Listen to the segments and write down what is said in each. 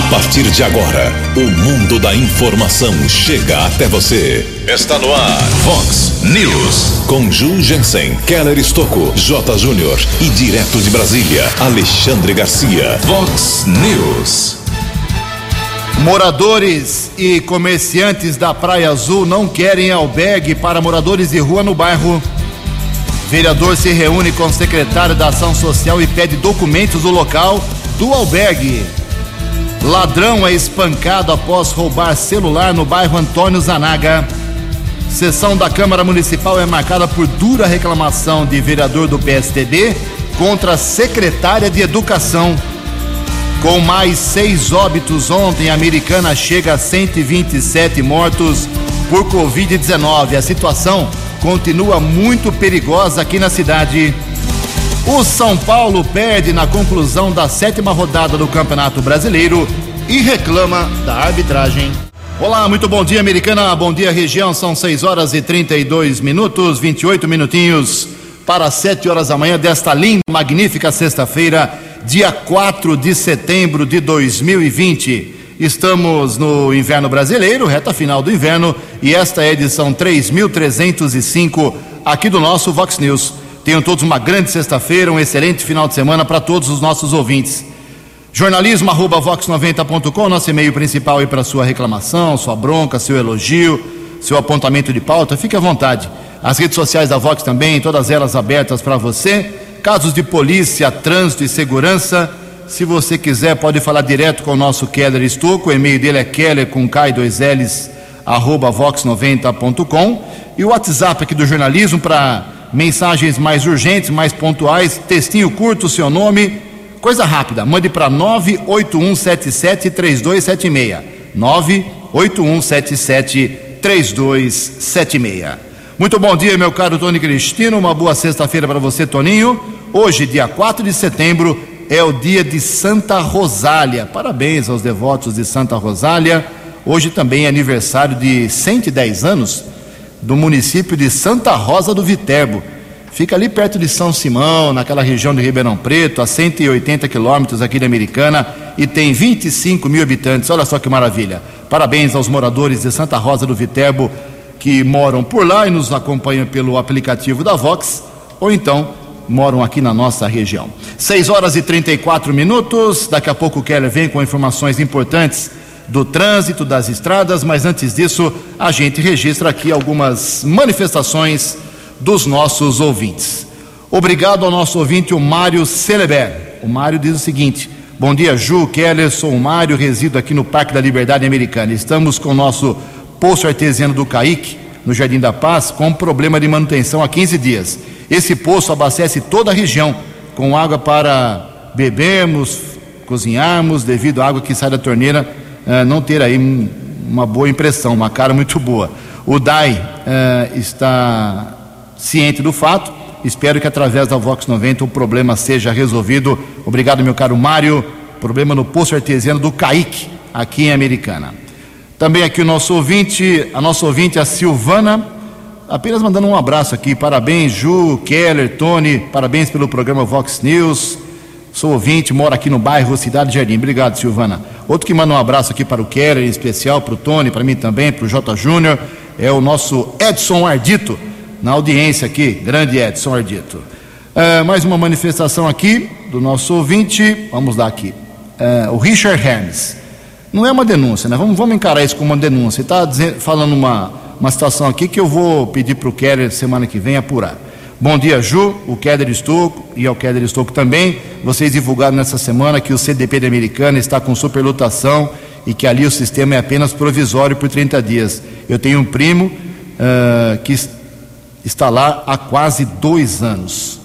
A partir de agora, o mundo da informação chega até você. Está no ar, Fox News. Com Ju Jensen, Keller Estocco, J. Júnior e direto de Brasília, Alexandre Garcia. Fox News. Moradores e comerciantes da Praia Azul não querem albergue para moradores de rua no bairro. Vereador se reúne com o secretário da Ação Social e pede documentos do local do albergue. Ladrão é espancado após roubar celular no bairro Antônio Zanaga. Sessão da Câmara Municipal é marcada por dura reclamação de vereador do PSTB contra a secretária de Educação. Com mais seis óbitos ontem, a americana chega a 127 mortos por Covid-19. A situação continua muito perigosa aqui na cidade. O São Paulo perde na conclusão da sétima rodada do Campeonato Brasileiro e reclama da arbitragem. Olá, muito bom dia, americana. Bom dia, região. São 6 horas e 32 minutos, 28 minutinhos para 7 horas da manhã desta linda, magnífica sexta-feira, dia 4 de setembro de 2020. Estamos no inverno brasileiro, reta final do inverno, e esta é a edição 3305 aqui do nosso Vox News. Tenham todos uma grande sexta-feira, um excelente final de semana para todos os nossos ouvintes. Jornalismo arroba vox90.com, nosso e-mail principal aí para sua reclamação, sua bronca, seu elogio, seu apontamento de pauta, fique à vontade. As redes sociais da Vox também, todas elas abertas para você. Casos de polícia, trânsito e segurança. Se você quiser, pode falar direto com o nosso Keller Estouco. O e-mail dele é keller com K2Ls, arroba vox90.com. E o WhatsApp aqui do jornalismo para mensagens mais urgentes, mais pontuais, textinho curto, seu nome, coisa rápida. Mande para 981773276. 981773276. Muito bom dia, meu caro Tony Cristino. Uma boa sexta-feira para você, Toninho. Hoje, dia 4 de setembro, é o dia de Santa Rosália. Parabéns aos devotos de Santa Rosália. Hoje também é aniversário de 110 anos do município de Santa Rosa do Viterbo. Fica ali perto de São Simão, naquela região de Ribeirão Preto, a 180 quilômetros aqui da Americana, e tem 25 mil habitantes. Olha só que maravilha. Parabéns aos moradores de Santa Rosa do Viterbo que moram por lá e nos acompanham pelo aplicativo da Vox, ou então moram aqui na nossa região. 6 horas e 34 minutos. Daqui a pouco o Keller vem com informações importantes do trânsito, das estradas, mas antes disso, a gente registra aqui algumas manifestações dos nossos ouvintes. Obrigado ao nosso ouvinte, o Mário Celeber. O Mário diz o seguinte: Bom dia, Ju, Keller, sou o Mário, resido aqui no Parque da Liberdade Americana. Estamos com o nosso poço artesiano do Caique, no Jardim da Paz, com problema de manutenção há 15 dias. Esse poço abastece toda a região com água para bebermos, cozinharmos, devido à água que sai da torneira uh, não ter aí um, uma boa impressão, uma cara muito boa. O DAI uh, está ciente do fato, espero que através da Vox 90 o problema seja resolvido. Obrigado, meu caro Mário. Problema no poço artesiano do Caique, aqui em Americana. Também aqui o nosso ouvinte, a nossa ouvinte, a Silvana, apenas mandando um abraço aqui. Parabéns, Ju, Keller, Tony, parabéns pelo programa Vox News. Sou ouvinte, moro aqui no bairro Cidade Jardim. Obrigado, Silvana. Outro que manda um abraço aqui para o Keller, em especial para o Tony, para mim também, para o J. Júnior, é o nosso Edson Ardito, na audiência aqui. Grande Edson Ardito. É, mais uma manifestação aqui do nosso ouvinte. Vamos lá aqui. É, o Richard Hermes. Não é uma denúncia, né? Vamos, vamos encarar isso como uma denúncia. Está falando uma, uma situação aqui que eu vou pedir para o Keller semana que vem apurar. Bom dia, Ju, o Keller Estouco e ao Keller Estouco também. Vocês divulgaram nessa semana que o CDP da Americana está com superlotação e que ali o sistema é apenas provisório por 30 dias. Eu tenho um primo uh, que está lá há quase dois anos.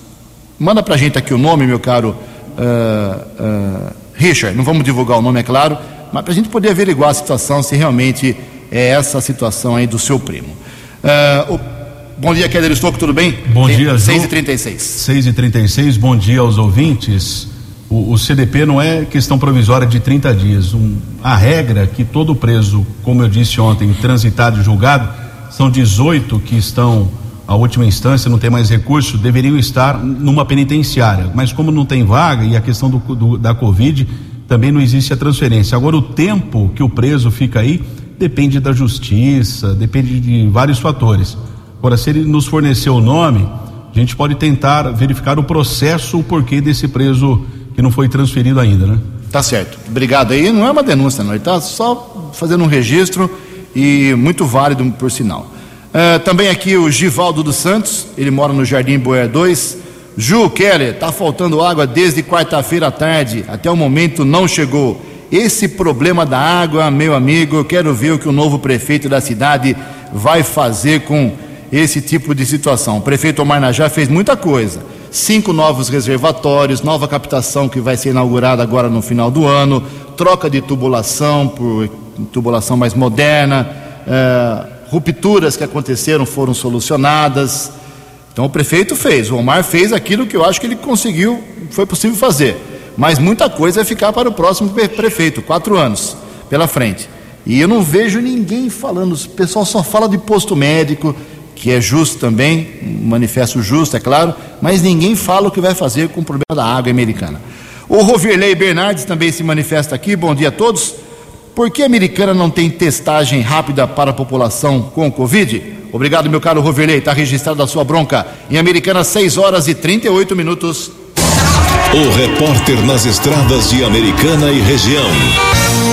Manda para a gente aqui o nome, meu caro uh, uh, Richard. Não vamos divulgar o nome, é claro mas para a gente poder averiguar a situação, se realmente é essa a situação aí do seu primo. O... Bom dia, Keller Estouco, tudo bem? Bom Tem, dia, 6h36. 6h36, bom dia aos ouvintes. O, o, CDP não é questão provisória de 30 dias. Um, a regra é que todo preso, como eu disse ontem, transitado e julgado, são 18 que estão, a última instância, não tem mais recurso, deveriam estar numa penitenciária. Mas como não tem vaga e a questão do, do, da Covid também não existe a transferência. Agora, o tempo que o preso fica aí depende da justiça, depende de vários fatores. Agora, se ele nos fornecer o nome, a gente pode tentar verificar o processo, o porquê desse preso que não foi transferido ainda, né? Tá certo. Obrigado aí. Não é uma denúncia, não. Ele está só fazendo um registro e muito válido, por sinal. Uh, também aqui o Givaldo dos Santos, ele mora no Jardim Boer 2. Ju Keller, tá faltando água desde quarta-feira à tarde, até o momento não chegou. Esse problema da água, meu amigo, eu quero ver o que o novo prefeito da cidade vai fazer com esse tipo de situação. O prefeito Omar Najá fez muita coisa. Cinco novos reservatórios, nova captação que vai ser inaugurada agora no final do ano, troca de tubulação por tubulação mais moderna, é, rupturas que aconteceram foram solucionadas. Então o prefeito fez, o Omar fez aquilo que eu acho que ele conseguiu, foi possível fazer. Mas muita coisa vai ficar para o próximo prefeito, quatro anos pela frente. E eu não vejo ninguém falando, o pessoal só fala de posto médico, que é justo também, um manifesto justo, é claro, mas ninguém fala o que vai fazer com o problema da água americana. O Rovirley Bernardes também se manifesta aqui, bom dia a todos. Por que a americana não tem testagem rápida para a população com Covid? Obrigado, meu caro Roverley. Está registrada a sua bronca. Em Americana, 6 horas e 38 minutos. O repórter nas estradas de Americana e região,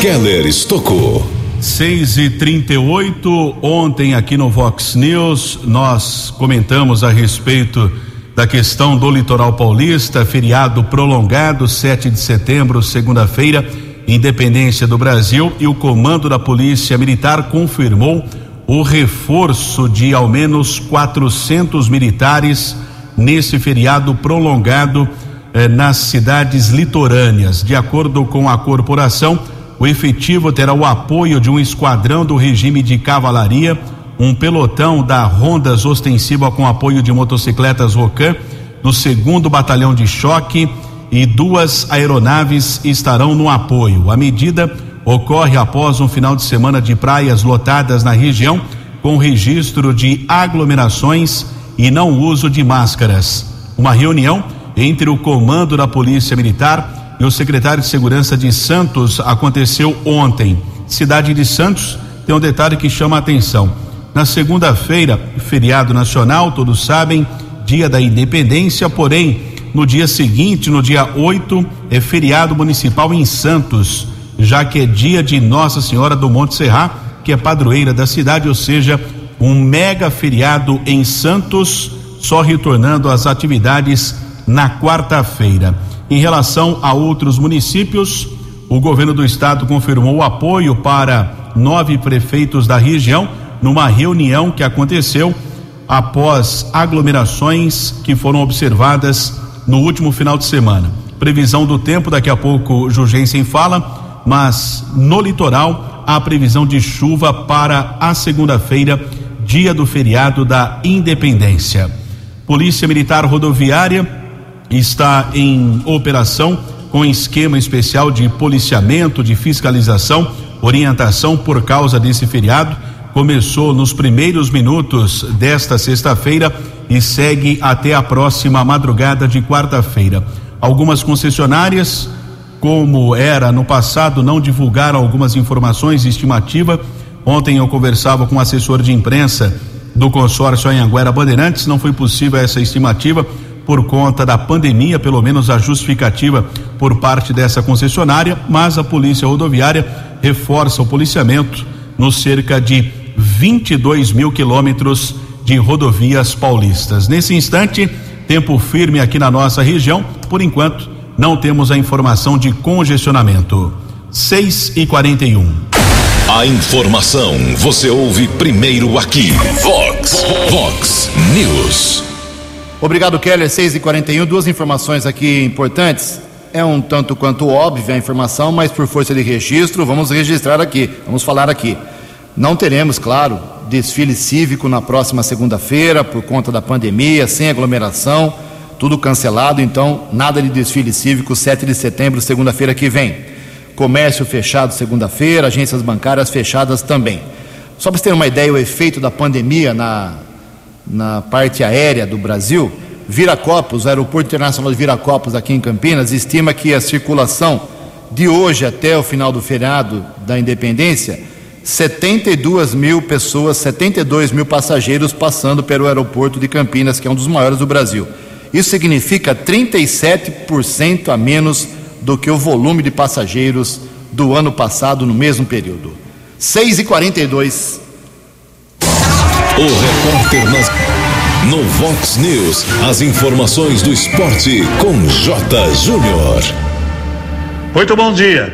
Keller Estocou. 6 e 38 Ontem, aqui no Vox News, nós comentamos a respeito da questão do litoral paulista, feriado prolongado, 7 de setembro, segunda-feira Independência do Brasil e o comando da Polícia Militar confirmou o reforço de ao menos 400 militares nesse feriado prolongado eh, nas cidades litorâneas. De acordo com a corporação, o efetivo terá o apoio de um esquadrão do regime de cavalaria, um pelotão da Rondas Ostensiva com apoio de motocicletas Rocan, do segundo batalhão de choque e duas aeronaves estarão no apoio. A medida ocorre após um final de semana de praias lotadas na região, com registro de aglomerações e não uso de máscaras. Uma reunião entre o comando da Polícia Militar e o secretário de Segurança de Santos aconteceu ontem. Cidade de Santos tem um detalhe que chama a atenção. Na segunda-feira, feriado nacional, todos sabem, dia da independência, porém, no dia seguinte, no dia 8, é feriado municipal em Santos, já que é dia de Nossa Senhora do Monte Serra, que é padroeira da cidade, ou seja, um mega feriado em Santos, só retornando às atividades na quarta-feira. Em relação a outros municípios, o governo do estado confirmou o apoio para nove prefeitos da região numa reunião que aconteceu após aglomerações que foram observadas no último final de semana. Previsão do tempo, daqui a pouco Jurgensen fala, mas no litoral há previsão de chuva para a segunda-feira, dia do feriado da Independência. Polícia Militar Rodoviária está em operação com esquema especial de policiamento, de fiscalização, orientação por causa desse feriado. Começou nos primeiros minutos desta sexta-feira e segue até a próxima madrugada de quarta-feira. Algumas concessionárias, como era no passado, não divulgaram algumas informações estimativa. Ontem eu conversava com o assessor de imprensa do consórcio Anhanguera Bandeirantes, não foi possível essa estimativa por conta da pandemia, pelo menos a justificativa por parte dessa concessionária, mas a Polícia Rodoviária reforça o policiamento nos cerca de 22 mil quilômetros de rodovias paulistas. Nesse instante, tempo firme aqui na nossa região. Por enquanto, não temos a informação de congestionamento. 6 e 41. A informação você ouve primeiro aqui. Vox, Vox News. Obrigado, Keller. 6 e 41 Duas informações aqui importantes. É um tanto quanto óbvia a informação, mas por força de registro, vamos registrar aqui, vamos falar aqui. Não teremos, claro, desfile cívico na próxima segunda-feira por conta da pandemia, sem aglomeração, tudo cancelado, então nada de desfile cívico 7 de setembro, segunda-feira que vem. Comércio fechado segunda-feira, agências bancárias fechadas também. Só para você ter uma ideia, o efeito da pandemia na, na parte aérea do Brasil, Viracopos, o Aeroporto Internacional de Viracopos aqui em Campinas, estima que a circulação de hoje até o final do feriado da Independência, 72 mil pessoas, 72 mil passageiros passando pelo aeroporto de Campinas, que é um dos maiores do Brasil. Isso significa 37% a menos do que o volume de passageiros do ano passado no mesmo período. 6 e 42 O repórter nas... no Vox News, as informações do esporte com J. Júnior. Muito bom dia.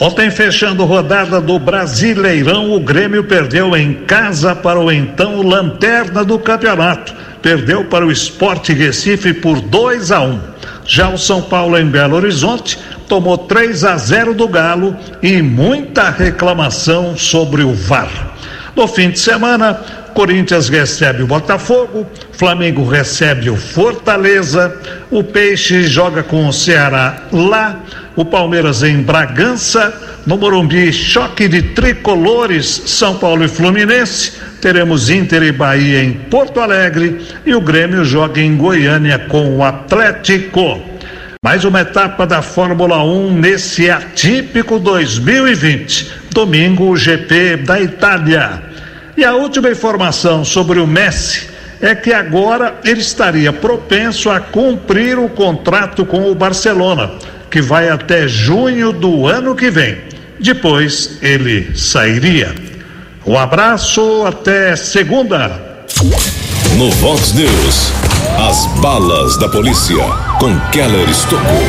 Ontem, fechando rodada do Brasileirão, o Grêmio perdeu em casa para o então lanterna do campeonato. Perdeu para o Esporte Recife por 2 a 1. Um. Já o São Paulo em Belo Horizonte tomou 3 a 0 do Galo e muita reclamação sobre o VAR. No fim de semana, Corinthians recebe o Botafogo, Flamengo recebe o Fortaleza, o Peixe joga com o Ceará lá, o Palmeiras em Bragança, no Morumbi, choque de tricolores, São Paulo e Fluminense, teremos Inter e Bahia em Porto Alegre e o Grêmio joga em Goiânia com o Atlético. Mais uma etapa da Fórmula 1 nesse atípico 2020. Domingo, o GP da Itália. E a última informação sobre o Messi é que agora ele estaria propenso a cumprir o contrato com o Barcelona, que vai até junho do ano que vem. Depois ele sairia. Um abraço, até segunda. No Vox News, as balas da polícia com Keller Estocou.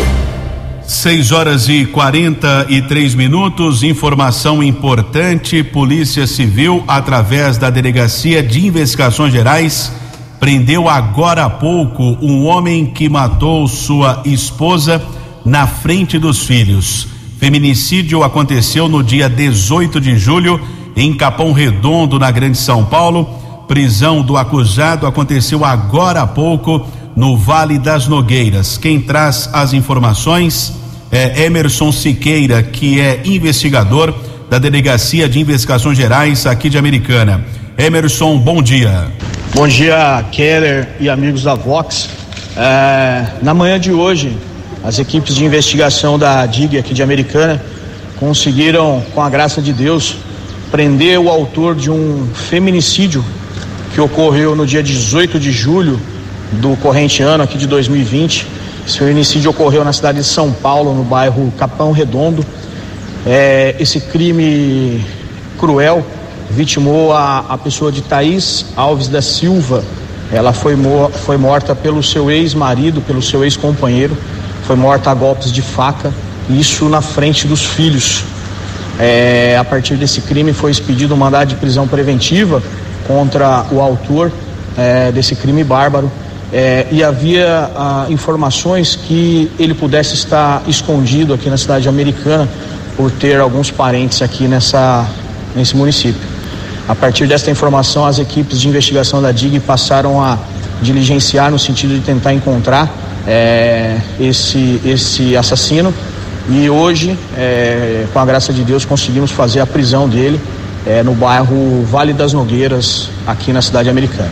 6 horas e 43 minutos. Informação importante: Polícia Civil, através da Delegacia de Investigações Gerais, prendeu agora há pouco um homem que matou sua esposa na frente dos filhos. Feminicídio aconteceu no dia 18 de julho em Capão Redondo, na Grande São Paulo. Prisão do acusado aconteceu agora há pouco no Vale das Nogueiras. Quem traz as informações é Emerson Siqueira, que é investigador da Delegacia de Investigações Gerais aqui de Americana. Emerson, bom dia. Bom dia, Keller e amigos da Vox. É, na manhã de hoje, as equipes de investigação da DIG aqui de Americana conseguiram, com a graça de Deus, prender o autor de um feminicídio que ocorreu no dia 18 de julho do corrente ano aqui de 2020. Esse feminicídio ocorreu na cidade de São Paulo, no bairro Capão Redondo. É, esse crime cruel vitimou a, a pessoa de Thaís Alves da Silva. Ela foi, foi morta pelo seu ex-marido, pelo seu ex-companheiro. Foi morta a golpes de faca, isso na frente dos filhos. É, a partir desse crime foi expedido um mandado de prisão preventiva contra o autor é, desse crime bárbaro é, e havia ah, informações que ele pudesse estar escondido aqui na cidade americana por ter alguns parentes aqui nessa, nesse município. A partir desta informação, as equipes de investigação da DIG passaram a diligenciar no sentido de tentar encontrar é, esse, esse assassino e hoje, é, com a graça de Deus, conseguimos fazer a prisão dele é, no bairro Vale das Nogueiras, aqui na cidade americana.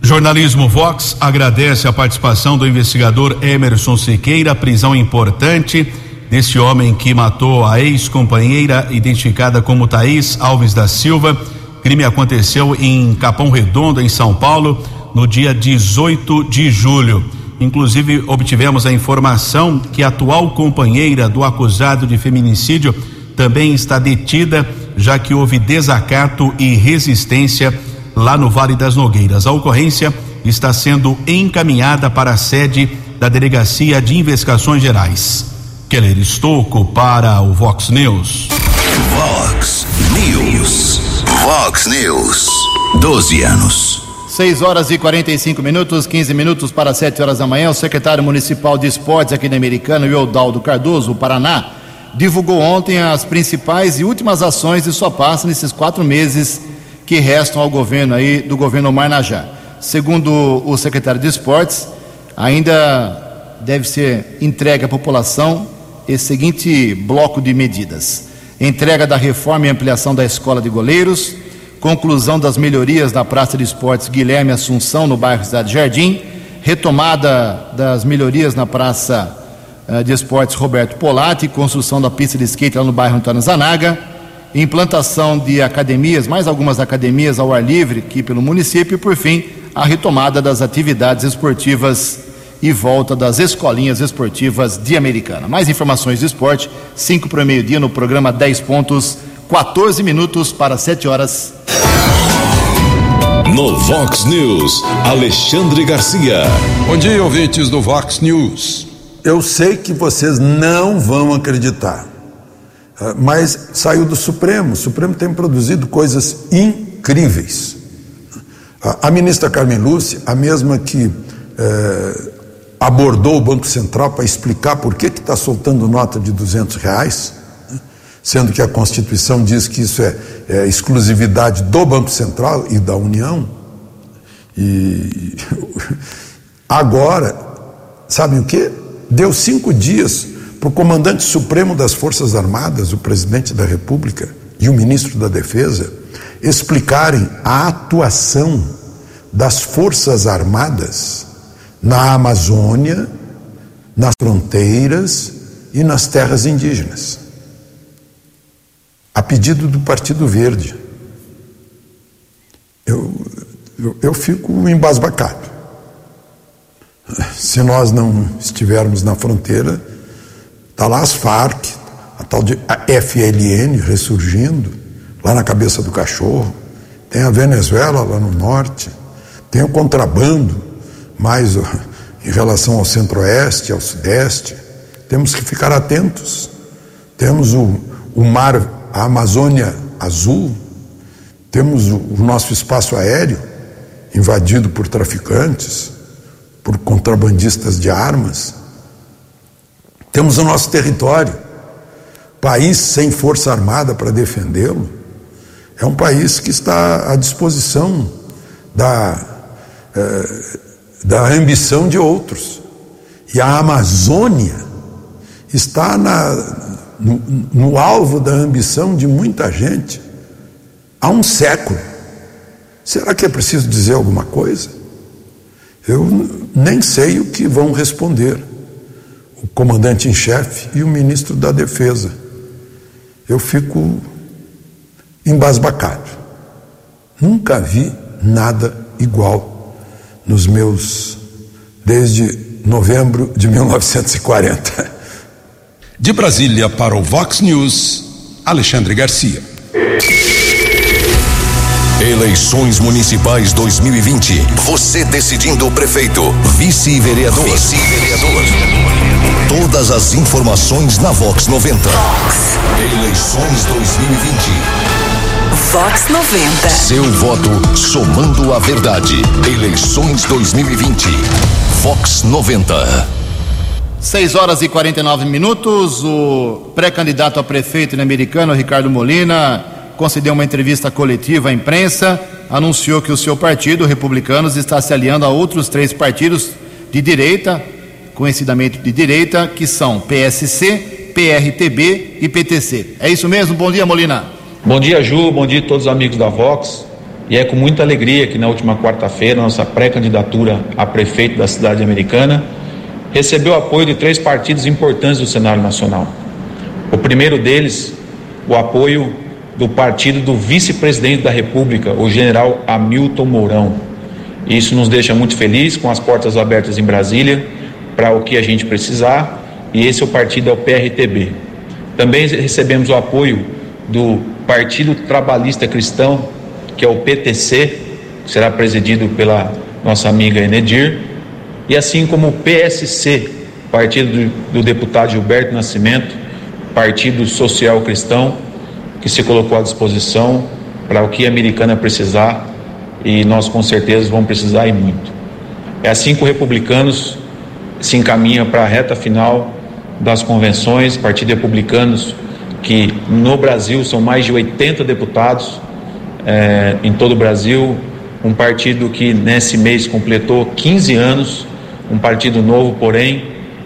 Jornalismo Vox agradece a participação do investigador Emerson Siqueira, prisão importante desse homem que matou a ex-companheira identificada como Thaís Alves da Silva. Crime aconteceu em Capão Redondo, em São Paulo, no dia 18 de julho. Inclusive, obtivemos a informação que a atual companheira do acusado de feminicídio também está detida, já que houve desacato e resistência lá no Vale das Nogueiras. A ocorrência está sendo encaminhada para a sede da Delegacia de Investigações Gerais. Keller Estocco para o Vox News. Vox News. Vox News. 12 anos. 6 horas e 45 minutos, 15 minutos para 7 horas da manhã. O secretário municipal de esportes aqui na Americana, Eudaldo Cardoso, Paraná, divulgou ontem as principais e últimas ações de sua pasta nesses quatro meses que restam ao governo aí do governo Marnajá. Segundo o secretário de Esportes, ainda deve ser entregue à população esse seguinte bloco de medidas: entrega da reforma e ampliação da escola de goleiros, conclusão das melhorias na Praça de Esportes Guilherme Assunção, no bairro Cidade Jardim, retomada das melhorias na Praça de Esportes Roberto Polatti, construção da pista de skate lá no bairro Antônio Zanaga, implantação de academias, mais algumas academias ao ar livre aqui pelo município e, por fim, a retomada das atividades esportivas e volta das escolinhas esportivas de Americana. Mais informações de esporte, 5 para o meio-dia no programa 10 pontos, 14 minutos para 7 horas. No Vox News, Alexandre Garcia. Bom dia, ouvintes do Vox News. Eu sei que vocês não vão acreditar, ah, mas saiu do Supremo. O Supremo tem produzido coisas incríveis. A ministra Carmen Lúcia, a mesma que eh, abordou o Banco Central para explicar por que está soltando nota de 200 reais, né? sendo que a Constituição diz que isso é, é exclusividade do Banco Central e da União. E agora, sabem o que? Deu cinco dias para o comandante supremo das Forças Armadas, o presidente da República e o ministro da Defesa explicarem a atuação das Forças Armadas na Amazônia, nas fronteiras e nas terras indígenas. A pedido do Partido Verde. Eu, eu, eu fico embasbacado. Se nós não estivermos na fronteira, está lá as Farc, a tal de FLN ressurgindo, lá na cabeça do cachorro, tem a Venezuela lá no norte, tem o contrabando mais em relação ao centro-oeste, ao sudeste. Temos que ficar atentos. Temos o, o mar, a Amazônia Azul, temos o, o nosso espaço aéreo invadido por traficantes, por contrabandistas de armas. Temos o nosso território, país sem força armada para defendê-lo. É um país que está à disposição da. Eh, da ambição de outros. E a Amazônia está na, no, no alvo da ambição de muita gente há um século. Será que é preciso dizer alguma coisa? Eu nem sei o que vão responder o comandante em chefe e o ministro da Defesa. Eu fico embasbacado. Nunca vi nada igual nos meus desde novembro de 1940. De Brasília para o Vox News, Alexandre Garcia. Eleições Municipais 2020. Você decidindo o prefeito, vice-vereador. Vice-vereador. Todas as informações na Vox 90. Vox. Eleições 2020. Vox 90. Seu voto somando a verdade. Eleições 2020. Vox 90. 6 horas e 49 minutos. O pré-candidato a prefeito americano, Ricardo Molina, concedeu uma entrevista coletiva à imprensa. Anunciou que o seu partido, Republicanos, está se aliando a outros três partidos de direita, conhecidamente de direita, que são PSC, PRTB e PTC. É isso mesmo? Bom dia, Molina. Bom dia, Ju, bom dia a todos os amigos da Vox. E é com muita alegria que na última quarta-feira, nossa pré-candidatura a prefeito da cidade americana recebeu apoio de três partidos importantes do cenário nacional. O primeiro deles, o apoio do partido do vice-presidente da República, o general Hamilton Mourão. Isso nos deixa muito felizes, com as portas abertas em Brasília, para o que a gente precisar, e esse é o partido é o PRTB. Também recebemos o apoio do Partido Trabalhista Cristão, que é o PTC, que será presidido pela nossa amiga Enedir, e assim como o PSC, partido do, do deputado Gilberto Nascimento, Partido Social Cristão, que se colocou à disposição para o que a americana precisar e nós com certeza vamos precisar e muito. É assim que o Republicanos se encaminha para a reta final das convenções, Partido Republicanos que no Brasil são mais de 80 deputados é, em todo o Brasil, um partido que nesse mês completou 15 anos, um partido novo, porém,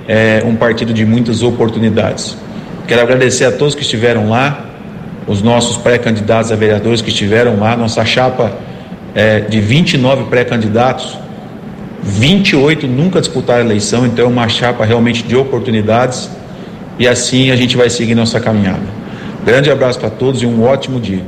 é um partido de muitas oportunidades. Quero agradecer a todos que estiveram lá, os nossos pré-candidatos a vereadores que estiveram lá, nossa chapa é, de 29 pré-candidatos, 28 nunca disputaram a eleição, então é uma chapa realmente de oportunidades e assim a gente vai seguir nossa caminhada. Grande abraço para todos e um ótimo dia.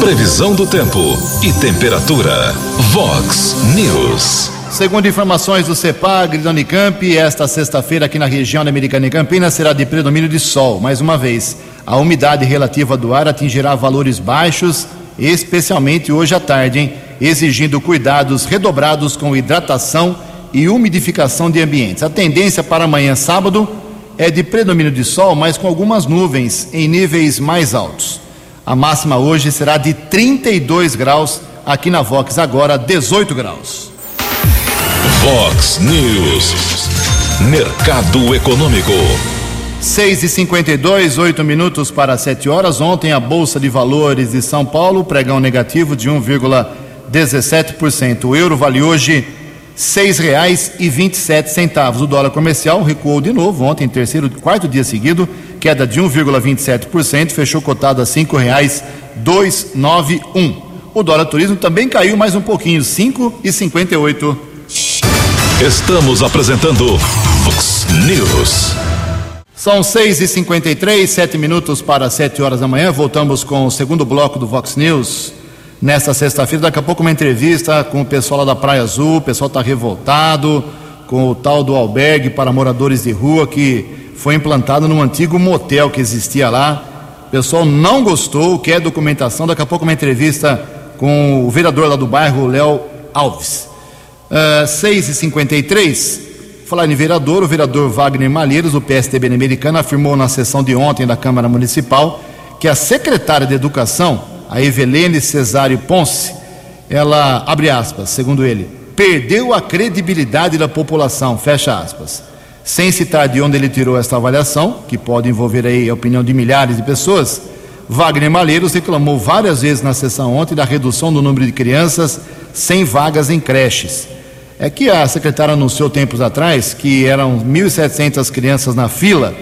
Previsão do tempo e temperatura. Vox News. Segundo informações do CEPAG da Unicamp, esta sexta-feira aqui na região da Americana e Campinas será de predomínio de sol. Mais uma vez, a umidade relativa do ar atingirá valores baixos, especialmente hoje à tarde, hein? exigindo cuidados redobrados com hidratação e umidificação de ambientes. A tendência para amanhã, sábado, é de predomínio de sol, mas com algumas nuvens em níveis mais altos. A máxima hoje será de 32 graus, aqui na Vox agora 18 graus. Vox News. Mercado Econômico. 6 e 52 8 minutos para 7 horas. Ontem a Bolsa de Valores de São Paulo, pregão negativo de 1,17%. O euro vale hoje sete centavos. O dólar comercial recuou de novo ontem, terceiro, quarto dia seguido, queda de 1,27%, fechou cotado a nove um. O dólar turismo também caiu mais um pouquinho, e oito. Estamos apresentando Vox News. São seis e cinquenta e três, sete minutos para sete horas da manhã. Voltamos com o segundo bloco do Vox News nesta sexta-feira. Daqui a pouco uma entrevista com o pessoal lá da Praia Azul. O pessoal está revoltado com o tal do albergue para moradores de rua que foi implantado num antigo motel que existia lá. O pessoal não gostou, quer documentação. Daqui a pouco uma entrevista com o vereador lá do bairro, Léo Alves. Uh, 6h53, falar em vereador, o vereador Wagner Malheiros, do PSTB na Americana, afirmou na sessão de ontem da Câmara Municipal que a secretária de Educação a Evelene Cesário Ponce, ela, abre aspas, segundo ele, perdeu a credibilidade da população, fecha aspas. Sem citar de onde ele tirou esta avaliação, que pode envolver aí a opinião de milhares de pessoas, Wagner Malheiros reclamou várias vezes na sessão ontem da redução do número de crianças sem vagas em creches. É que a secretária anunciou tempos atrás que eram 1.700 crianças na fila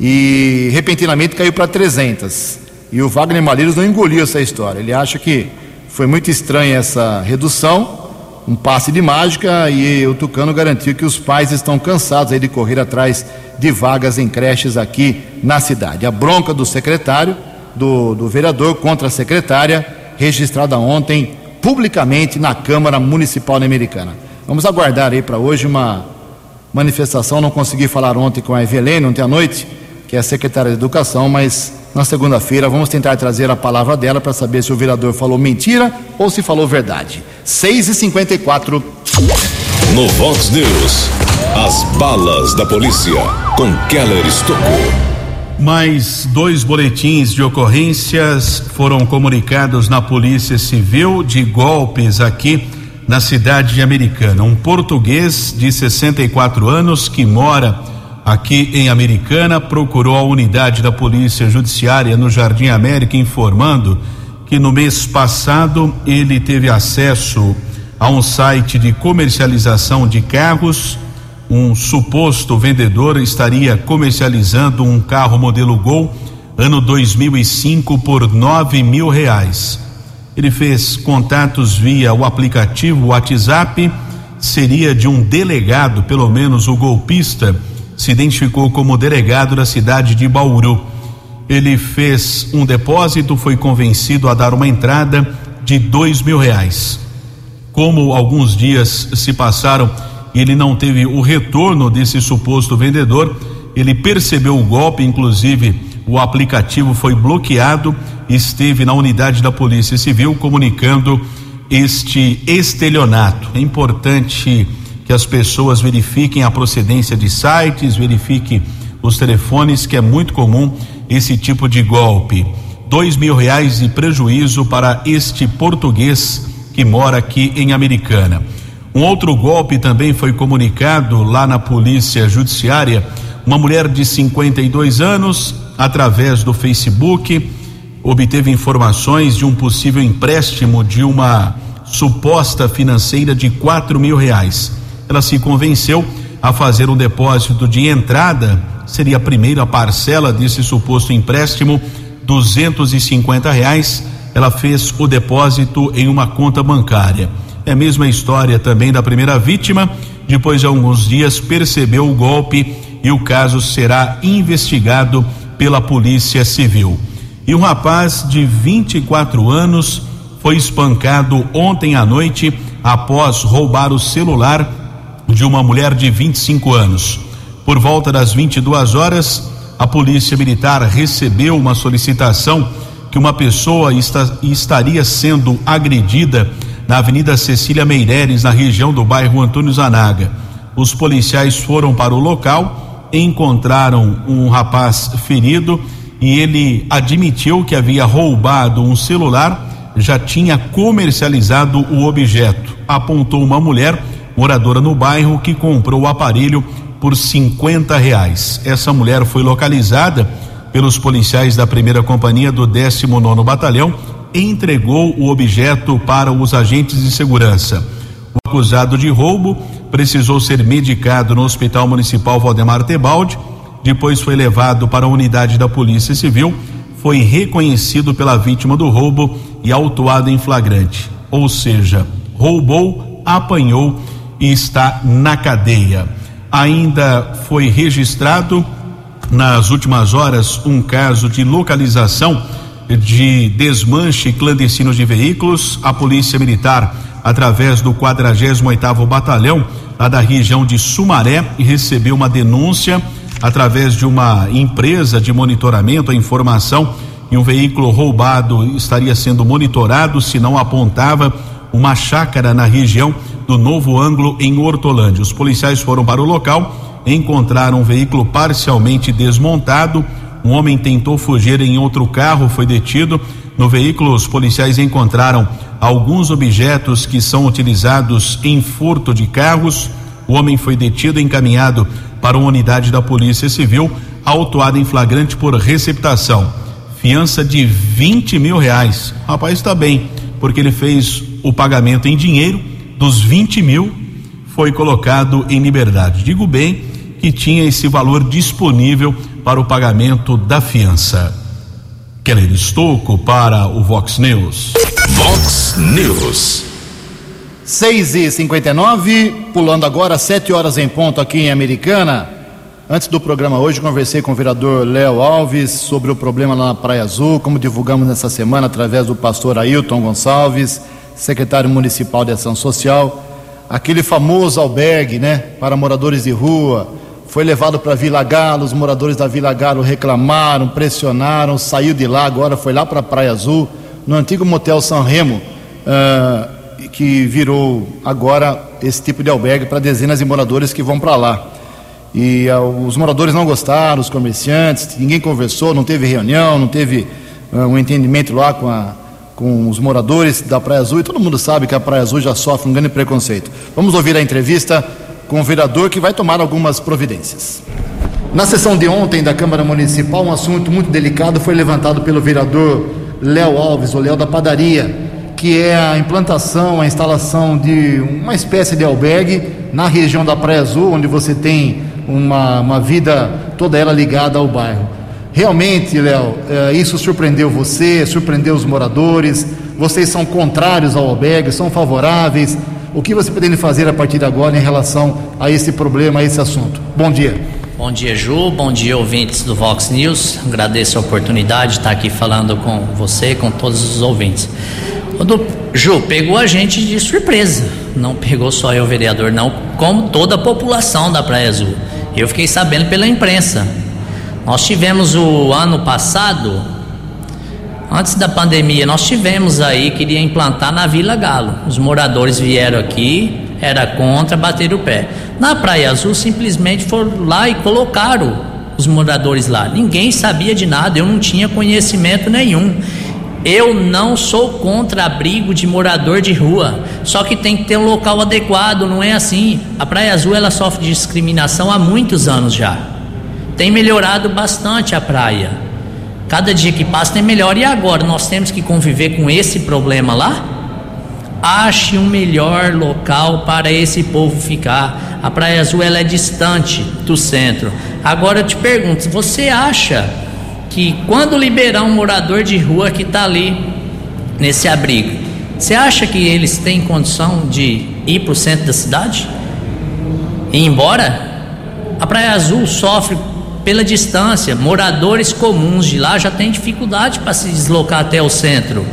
e repentinamente caiu para 300. E o Wagner Malheiros não engoliu essa história. Ele acha que foi muito estranha essa redução, um passe de mágica, e o Tucano garantiu que os pais estão cansados de correr atrás de vagas em creches aqui na cidade. A bronca do secretário, do, do vereador contra a secretária, registrada ontem publicamente na Câmara Municipal Americana. Vamos aguardar aí para hoje uma manifestação. Não consegui falar ontem com a Evelene, ontem à noite, que é a secretária de Educação, mas na segunda-feira vamos tentar trazer a palavra dela para saber se o vereador falou mentira ou se falou verdade. 6 e 54 No Vox News, as balas da polícia com Keller Estocou. Mais dois boletins de ocorrências foram comunicados na Polícia Civil de golpes aqui na cidade americana. Um português de 64 anos que mora aqui em Americana, procurou a unidade da Polícia Judiciária no Jardim América, informando que no mês passado ele teve acesso a um site de comercialização de carros. Um suposto vendedor estaria comercializando um carro modelo Gol ano 2005 por nove mil reais. Ele fez contatos via o aplicativo WhatsApp, seria de um delegado, pelo menos o golpista se identificou como delegado da cidade de Bauru. Ele fez um depósito, foi convencido a dar uma entrada de dois mil reais. Como alguns dias se passaram e ele não teve o retorno desse suposto vendedor, ele percebeu o golpe, inclusive o aplicativo foi bloqueado, esteve na unidade da Polícia Civil comunicando este estelionato. É importante que as pessoas verifiquem a procedência de sites, verifiquem os telefones, que é muito comum esse tipo de golpe. Dois mil reais de prejuízo para este português que mora aqui em Americana. Um outro golpe também foi comunicado lá na Polícia Judiciária. Uma mulher de 52 anos, através do Facebook, obteve informações de um possível empréstimo de uma suposta financeira de quatro mil reais ela se convenceu a fazer um depósito de entrada, seria a primeira parcela desse suposto empréstimo, duzentos e cinquenta reais. Ela fez o depósito em uma conta bancária. É a mesma história também da primeira vítima. Depois de alguns dias, percebeu o golpe e o caso será investigado pela Polícia Civil. E um rapaz de 24 anos foi espancado ontem à noite após roubar o celular de uma mulher de 25 anos. Por volta das 22 horas, a Polícia Militar recebeu uma solicitação que uma pessoa está, estaria sendo agredida na Avenida Cecília Meireles, na região do bairro Antônio Zanaga. Os policiais foram para o local, encontraram um rapaz ferido e ele admitiu que havia roubado um celular, já tinha comercializado o objeto. Apontou uma mulher moradora no bairro que comprou o aparelho por 50 reais. Essa mulher foi localizada pelos policiais da primeira companhia do 19 Batalhão entregou o objeto para os agentes de segurança. O acusado de roubo precisou ser medicado no Hospital Municipal Valdemar Tebaldi, depois foi levado para a unidade da Polícia Civil, foi reconhecido pela vítima do roubo e autuado em flagrante. Ou seja, roubou, apanhou e está na cadeia. Ainda foi registrado nas últimas horas um caso de localização de desmanche clandestino de veículos, a Polícia Militar, através do 48º Batalhão, lá da região de Sumaré, recebeu uma denúncia através de uma empresa de monitoramento, a informação e um veículo roubado estaria sendo monitorado, se não apontava uma chácara na região do Novo Ângulo em Hortolândia. Os policiais foram para o local, encontraram um veículo parcialmente desmontado, um homem tentou fugir em outro carro, foi detido. No veículo, os policiais encontraram alguns objetos que são utilizados em furto de carros. O homem foi detido e encaminhado para uma unidade da Polícia Civil, autuado em flagrante por receptação. Fiança de 20 mil reais. O rapaz está bem, porque ele fez o pagamento em dinheiro dos 20 mil, foi colocado em liberdade. Digo bem que tinha esse valor disponível para o pagamento da fiança. Keller Estocco para o Vox News. Vox News. 6 e 59 pulando agora, 7 horas em ponto aqui em Americana. Antes do programa hoje, conversei com o vereador Léo Alves sobre o problema lá na Praia Azul, como divulgamos nessa semana através do pastor Ailton Gonçalves, secretário municipal de Ação Social. Aquele famoso albergue, né, para moradores de rua, foi levado para Vila Galo, os moradores da Vila Galo reclamaram, pressionaram, saiu de lá, agora foi lá para Praia Azul, no antigo motel São Remo, uh, que virou agora esse tipo de albergue para dezenas de moradores que vão para lá. E uh, os moradores não gostaram, os comerciantes, ninguém conversou, não teve reunião, não teve uh, um entendimento lá com, a, com os moradores da Praia Azul, e todo mundo sabe que a Praia Azul já sofre um grande preconceito. Vamos ouvir a entrevista com o vereador que vai tomar algumas providências. Na sessão de ontem da Câmara Municipal, um assunto muito delicado foi levantado pelo vereador Léo Alves, o Léo da Padaria, que é a implantação, a instalação de uma espécie de albergue na região da Praia Azul, onde você tem uma, uma vida toda ela ligada ao bairro. Realmente, Léo, eh, isso surpreendeu você, surpreendeu os moradores. Vocês são contrários ao albergue, são favoráveis? O que você pretende fazer a partir de agora em relação a esse problema, a esse assunto? Bom dia. Bom dia, Ju. Bom dia, ouvintes do Vox News. Agradeço a oportunidade de estar aqui falando com você, com todos os ouvintes. Do, Ju, pegou a gente de surpresa. Não pegou só eu, vereador, não, como toda a população da Praia Azul. Eu fiquei sabendo pela imprensa. Nós tivemos o ano passado Antes da pandemia, nós tivemos aí, queria implantar na Vila Galo. Os moradores vieram aqui, era contra, bateram o pé. Na Praia Azul, simplesmente foram lá e colocaram os moradores lá. Ninguém sabia de nada, eu não tinha conhecimento nenhum. Eu não sou contra abrigo de morador de rua, só que tem que ter um local adequado, não é assim. A Praia Azul ela sofre discriminação há muitos anos já. Tem melhorado bastante a praia. Cada dia que passa tem melhor. E agora nós temos que conviver com esse problema lá? Ache um melhor local para esse povo ficar. A Praia Azul ela é distante do centro. Agora eu te pergunto, você acha que quando liberar um morador de rua que está ali nesse abrigo, Você acha que eles têm condição de ir para o centro da cidade? E ir embora? A Praia Azul sofre pela distância. Moradores comuns de lá já têm dificuldade para se deslocar até o centro.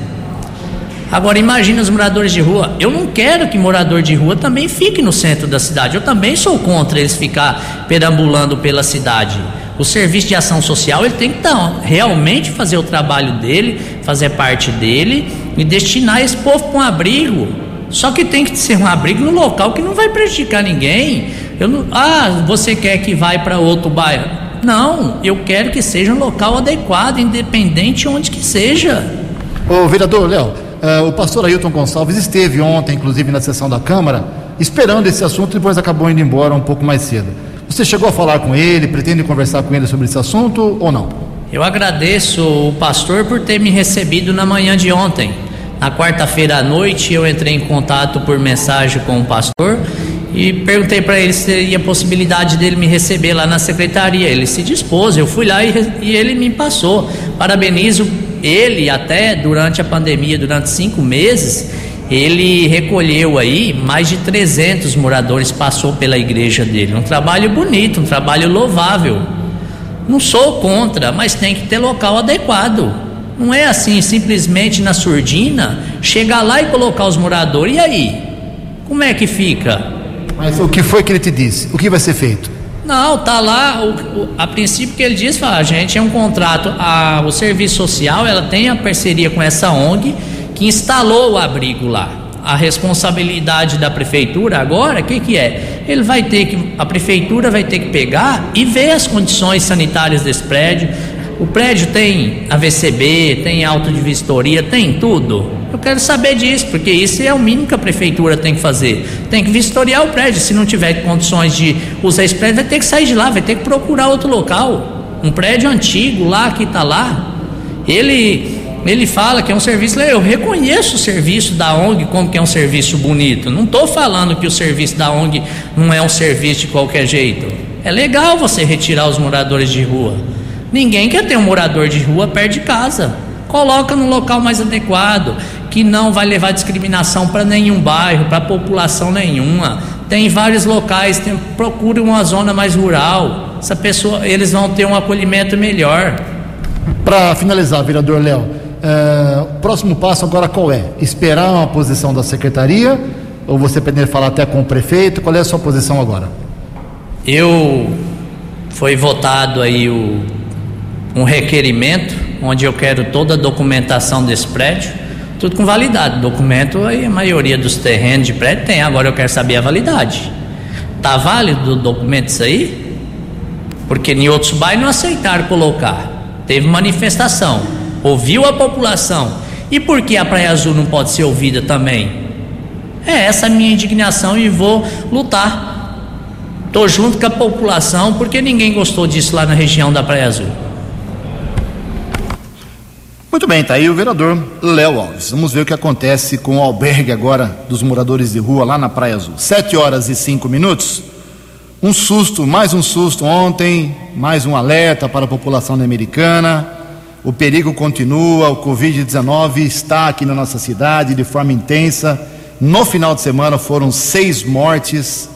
Agora imagine os moradores de rua. Eu não quero que morador de rua também fique no centro da cidade. Eu também sou contra eles ficar perambulando pela cidade. O serviço de ação social ele tem que então, realmente fazer o trabalho dele, fazer parte dele e destinar esse povo para um abrigo. Só que tem que ser um abrigo no local que não vai prejudicar ninguém. Eu não, ah, você quer que vá para outro bairro? Não, eu quero que seja um local adequado, independente onde que seja. Ô vereador Léo, uh, o pastor Ailton Gonçalves esteve ontem, inclusive na sessão da Câmara, esperando esse assunto e depois acabou indo embora um pouco mais cedo. Você chegou a falar com ele, pretende conversar com ele sobre esse assunto ou não? Eu agradeço o pastor por ter me recebido na manhã de ontem. Na quarta-feira à noite eu entrei em contato por mensagem com o pastor e perguntei para ele se teria possibilidade dele me receber lá na secretaria. Ele se dispôs, eu fui lá e, e ele me passou. Parabenizo ele até durante a pandemia, durante cinco meses, ele recolheu aí mais de 300 moradores, passou pela igreja dele. Um trabalho bonito, um trabalho louvável. Não sou contra, mas tem que ter local adequado. Não é assim, simplesmente na surdina, chegar lá e colocar os moradores. E aí? Como é que fica? Mas o que foi que ele te disse? O que vai ser feito? Não, tá lá, o, o, a princípio que ele diz, fala, a gente é um contrato, a, o serviço social, ela tem a parceria com essa ONG, que instalou o abrigo lá. A responsabilidade da prefeitura agora, o que, que é? Ele vai ter que, a prefeitura vai ter que pegar e ver as condições sanitárias desse prédio. O prédio tem AVCB, tem auto de vistoria, tem tudo. Eu quero saber disso, porque isso é o mínimo que a prefeitura tem que fazer. Tem que vistoriar o prédio. Se não tiver condições de usar esse prédio, vai ter que sair de lá, vai ter que procurar outro local. Um prédio antigo lá que está lá. Ele ele fala que é um serviço, eu reconheço o serviço da ONG como que é um serviço bonito. Não estou falando que o serviço da ONG não é um serviço de qualquer jeito. É legal você retirar os moradores de rua. Ninguém quer ter um morador de rua perto de casa. Coloca no local mais adequado, que não vai levar discriminação para nenhum bairro, para população nenhuma. Tem vários locais, tem, procure uma zona mais rural. Essa pessoa, eles vão ter um acolhimento melhor. Para finalizar, vereador Léo, é, o próximo passo agora qual é? Esperar uma posição da secretaria ou você pretende falar até com o prefeito? Qual é a sua posição agora? Eu foi votado aí o, um requerimento onde eu quero toda a documentação desse prédio, tudo com validade. Documento aí a maioria dos terrenos de prédio tem. Agora eu quero saber a validade. Tá válido o documento isso aí? Porque em outros bairros não aceitaram colocar. Teve manifestação ouviu a população. E por que a Praia Azul não pode ser ouvida também? É essa a minha indignação e vou lutar. Estou junto com a população porque ninguém gostou disso lá na região da Praia Azul. Muito bem, tá aí o vereador Léo Alves. Vamos ver o que acontece com o albergue agora dos moradores de rua lá na Praia Azul. Sete horas e cinco minutos. Um susto, mais um susto ontem, mais um alerta para a população americana o perigo continua, o Covid-19 está aqui na nossa cidade de forma intensa. No final de semana foram seis mortes.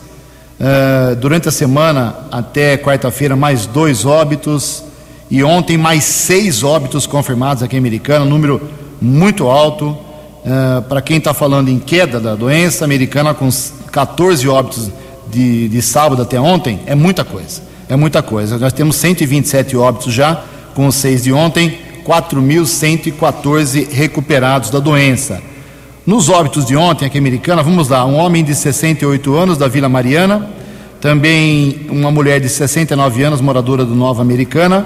Uh, durante a semana, até quarta-feira, mais dois óbitos. E ontem, mais seis óbitos confirmados aqui em Americana, um número muito alto. Uh, Para quem está falando em queda da doença, americana com 14 óbitos de, de sábado até ontem, é muita coisa. É muita coisa. Nós temos 127 óbitos já com os seis de ontem, 4.114 recuperados da doença. Nos óbitos de ontem, aqui em Americana, vamos lá: um homem de 68 anos da Vila Mariana, também uma mulher de 69 anos, moradora do Nova Americana,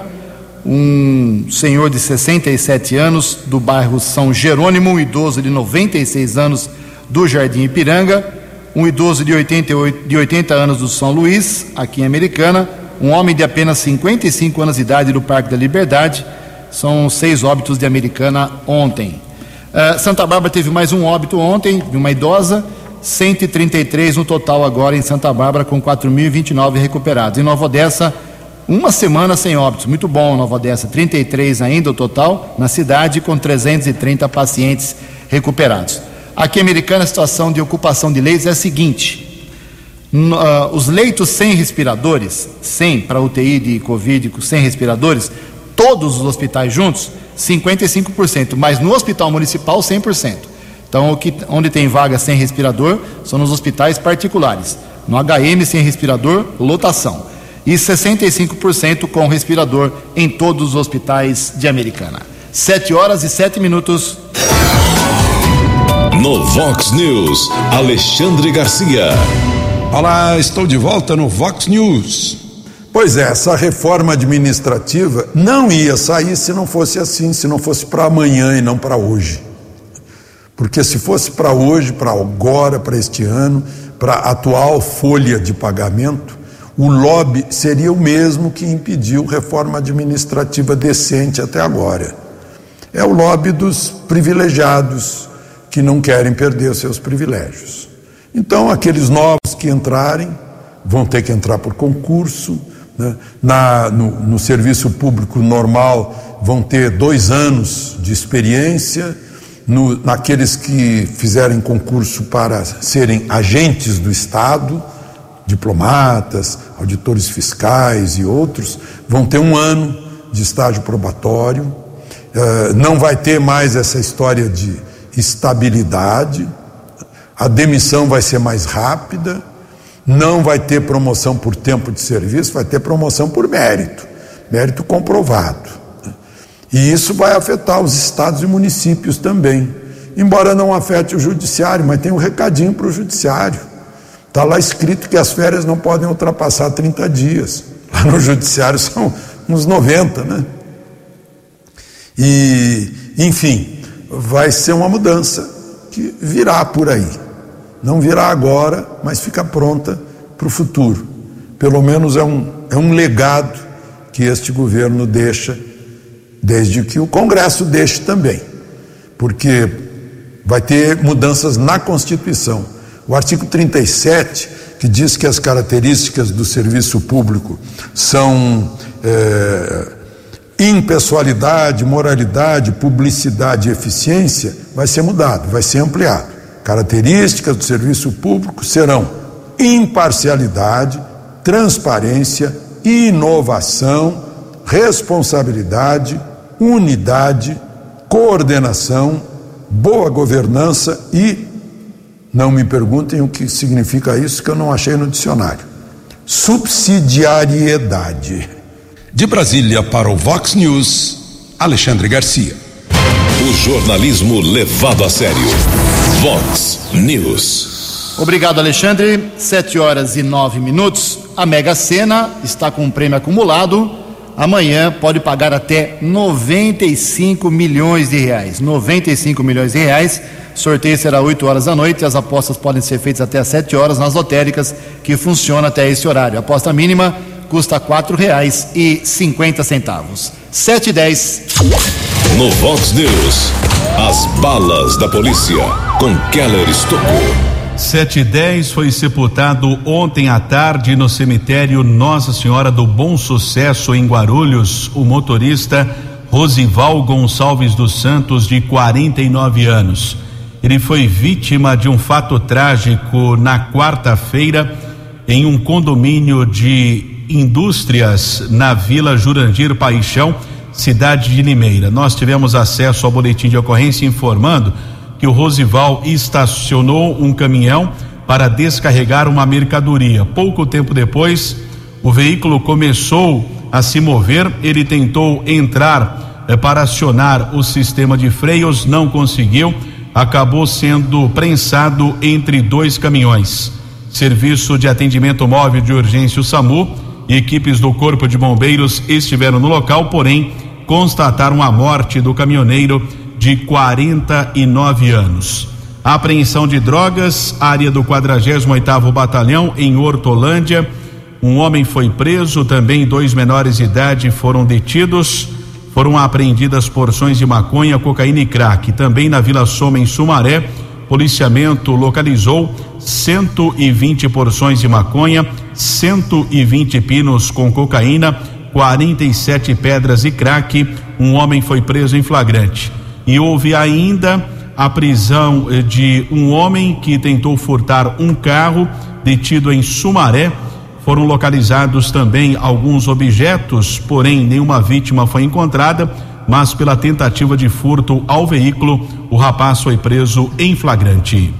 um senhor de 67 anos do bairro São Jerônimo, um idoso de 96 anos do Jardim Ipiranga, um idoso de, 88, de 80 anos do São Luís, aqui em Americana, um homem de apenas 55 anos de idade do Parque da Liberdade. São seis óbitos de Americana ontem. Uh, Santa Bárbara teve mais um óbito ontem, de uma idosa, 133 no total agora em Santa Bárbara, com 4.029 recuperados. Em Nova Odessa, uma semana sem óbitos, muito bom Nova Odessa, 33 ainda o total na cidade, com 330 pacientes recuperados. Aqui Americana, a situação de ocupação de leitos é a seguinte: uh, os leitos sem respiradores, sem para UTI de Covid, sem respiradores, todos os hospitais juntos, 55%, mas no hospital municipal, 100%. Então, onde tem vaga sem respirador são nos hospitais particulares. No HM sem respirador, lotação. E 65% com respirador em todos os hospitais de Americana. 7 horas e 7 minutos. No Vox News, Alexandre Garcia. Olá, estou de volta no Vox News. Pois é, essa reforma administrativa não ia sair se não fosse assim, se não fosse para amanhã e não para hoje. Porque se fosse para hoje, para agora, para este ano, para a atual folha de pagamento, o lobby seria o mesmo que impediu reforma administrativa decente até agora. É o lobby dos privilegiados que não querem perder seus privilégios. Então, aqueles novos que entrarem vão ter que entrar por concurso, né? Na, no, no serviço público normal vão ter dois anos de experiência, no, naqueles que fizerem concurso para serem agentes do Estado, diplomatas, auditores fiscais e outros, vão ter um ano de estágio probatório, uh, não vai ter mais essa história de estabilidade, a demissão vai ser mais rápida não vai ter promoção por tempo de serviço, vai ter promoção por mérito, mérito comprovado. E isso vai afetar os estados e municípios também. Embora não afete o judiciário, mas tem um recadinho para o judiciário. Está lá escrito que as férias não podem ultrapassar 30 dias. Lá no judiciário são uns 90, né? E, enfim, vai ser uma mudança que virá por aí. Não virá agora, mas fica pronta para o futuro. Pelo menos é um, é um legado que este governo deixa, desde que o Congresso deixe também, porque vai ter mudanças na Constituição. O artigo 37, que diz que as características do serviço público são é, impessoalidade, moralidade, publicidade e eficiência, vai ser mudado, vai ser ampliado. Características do serviço público serão imparcialidade, transparência, inovação, responsabilidade, unidade, coordenação, boa governança e, não me perguntem o que significa isso, que eu não achei no dicionário, subsidiariedade. De Brasília para o Vox News, Alexandre Garcia. O jornalismo levado a sério. Vox News. Obrigado, Alexandre. Sete horas e nove minutos. A Mega Sena está com um prêmio acumulado. Amanhã pode pagar até 95 milhões de reais. 95 milhões de reais. Sorteio será 8 horas da noite. As apostas podem ser feitas até às 7 horas nas lotéricas, que funciona até esse horário. A aposta mínima custa cinquenta centavos. Sete e dez. No Vox News, as balas da polícia com Keller Estocou. Sete e dez foi sepultado ontem à tarde no cemitério Nossa Senhora do Bom Sucesso em Guarulhos o motorista Rosival Gonçalves dos Santos de 49 anos. Ele foi vítima de um fato trágico na quarta-feira em um condomínio de indústrias na Vila Jurandir Paixão, cidade de Limeira. Nós tivemos acesso ao boletim de ocorrência informando que o Rosival estacionou um caminhão para descarregar uma mercadoria. Pouco tempo depois, o veículo começou a se mover. Ele tentou entrar eh, para acionar o sistema de freios, não conseguiu. Acabou sendo prensado entre dois caminhões. Serviço de atendimento móvel de urgência, o SAMU, equipes do Corpo de Bombeiros estiveram no local, porém constataram a morte do caminhoneiro de 49 anos. Apreensão de drogas, área do 48º Batalhão em Hortolândia. Um homem foi preso, também dois menores de idade foram detidos. Foram apreendidas porções de maconha, cocaína e crack. Também na Vila Soma, em Sumaré, policiamento localizou 120 porções de maconha, 120 pinos com cocaína, 47 pedras e crack. Um homem foi preso em flagrante. E houve ainda a prisão eh, de um homem que tentou furtar um carro detido em Sumaré. Foram localizados também alguns objetos, porém nenhuma vítima foi encontrada. Mas pela tentativa de furto ao veículo, o rapaz foi preso em flagrante.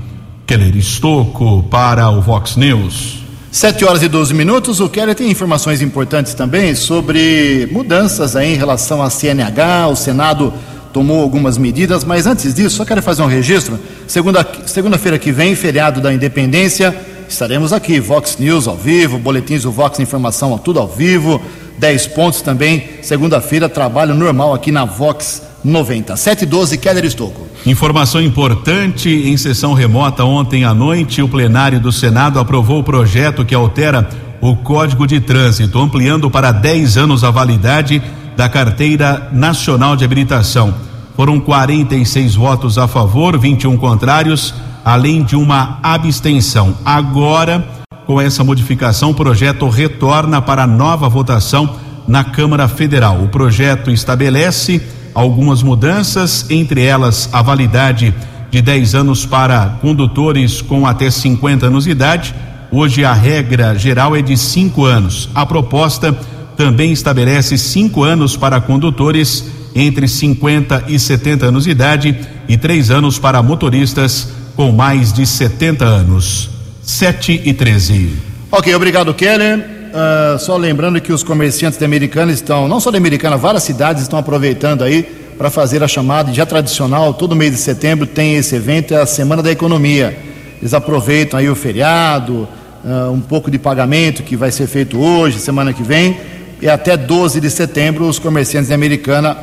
Keller Estocco para o Vox News. 7 horas e 12 minutos. O Keller tem informações importantes também sobre mudanças aí em relação à CNH. O Senado tomou algumas medidas, mas antes disso, só quero fazer um registro. Segunda-feira segunda que vem, feriado da Independência, estaremos aqui, Vox News ao vivo, boletins do Vox Informação, tudo ao vivo, 10 pontos também. Segunda-feira, trabalho normal aqui na Vox 90. 712, Keller Estocco. Informação importante: em sessão remota ontem à noite, o plenário do Senado aprovou o projeto que altera o Código de Trânsito, ampliando para 10 anos a validade da Carteira Nacional de Habilitação. Foram 46 votos a favor, 21 contrários, além de uma abstenção. Agora, com essa modificação, o projeto retorna para nova votação na Câmara Federal. O projeto estabelece algumas mudanças, entre elas a validade de 10 anos para condutores com até 50 anos de idade. Hoje a regra geral é de 5 anos. A proposta também estabelece cinco anos para condutores entre 50 e 70 anos de idade e três anos para motoristas com mais de 70 anos. 7 e 13. Ok, obrigado, Keller. Uh, só lembrando que os comerciantes da Americana estão, não só da Americana, várias cidades estão aproveitando aí para fazer a chamada já tradicional, todo mês de setembro tem esse evento, é a Semana da Economia. Eles aproveitam aí o feriado, uh, um pouco de pagamento que vai ser feito hoje, semana que vem, e até 12 de setembro os comerciantes de Americana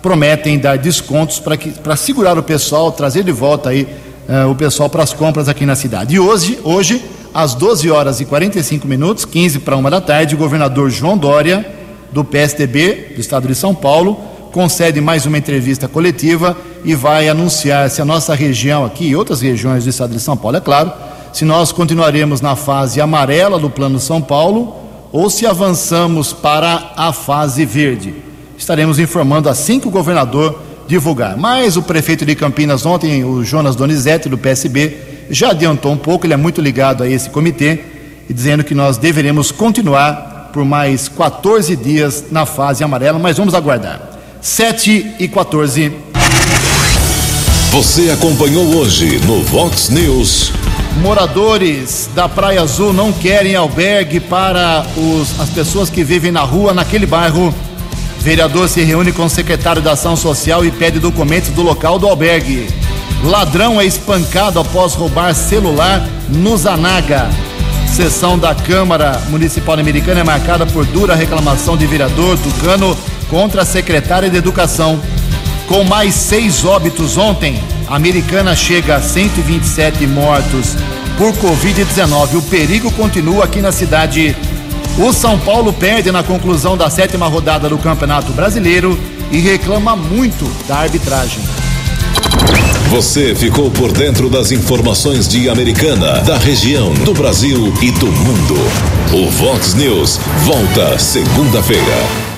prometem dar descontos para segurar o pessoal, trazer de volta aí uh, o pessoal para as compras aqui na cidade. E hoje, hoje, às 12 horas e 45 minutos, 15 para uma da tarde, o governador João Dória, do PSDB do estado de São Paulo, concede mais uma entrevista coletiva e vai anunciar se a nossa região aqui e outras regiões do estado de São Paulo, é claro, se nós continuaremos na fase amarela do Plano São Paulo ou se avançamos para a fase verde. Estaremos informando assim que o governador divulgar. Mas o prefeito de Campinas ontem, o Jonas Donizete, do PSB, já adiantou um pouco, ele é muito ligado a esse comitê, e dizendo que nós deveremos continuar por mais 14 dias na fase amarela, mas vamos aguardar. 7 e 14. Você acompanhou hoje no Vox News. Moradores da Praia Azul não querem albergue para os, as pessoas que vivem na rua naquele bairro. Vereador se reúne com o secretário da Ação Social e pede documentos do local do albergue. Ladrão é espancado após roubar celular no Zanaga. Sessão da Câmara Municipal Americana é marcada por dura reclamação de vereador Tucano contra a secretária de Educação. Com mais seis óbitos ontem, americana chega a 127 mortos por Covid-19. O perigo continua aqui na cidade. O São Paulo perde na conclusão da sétima rodada do Campeonato Brasileiro e reclama muito da arbitragem. Você ficou por dentro das informações de Americana, da região, do Brasil e do mundo. O Vox News volta segunda-feira.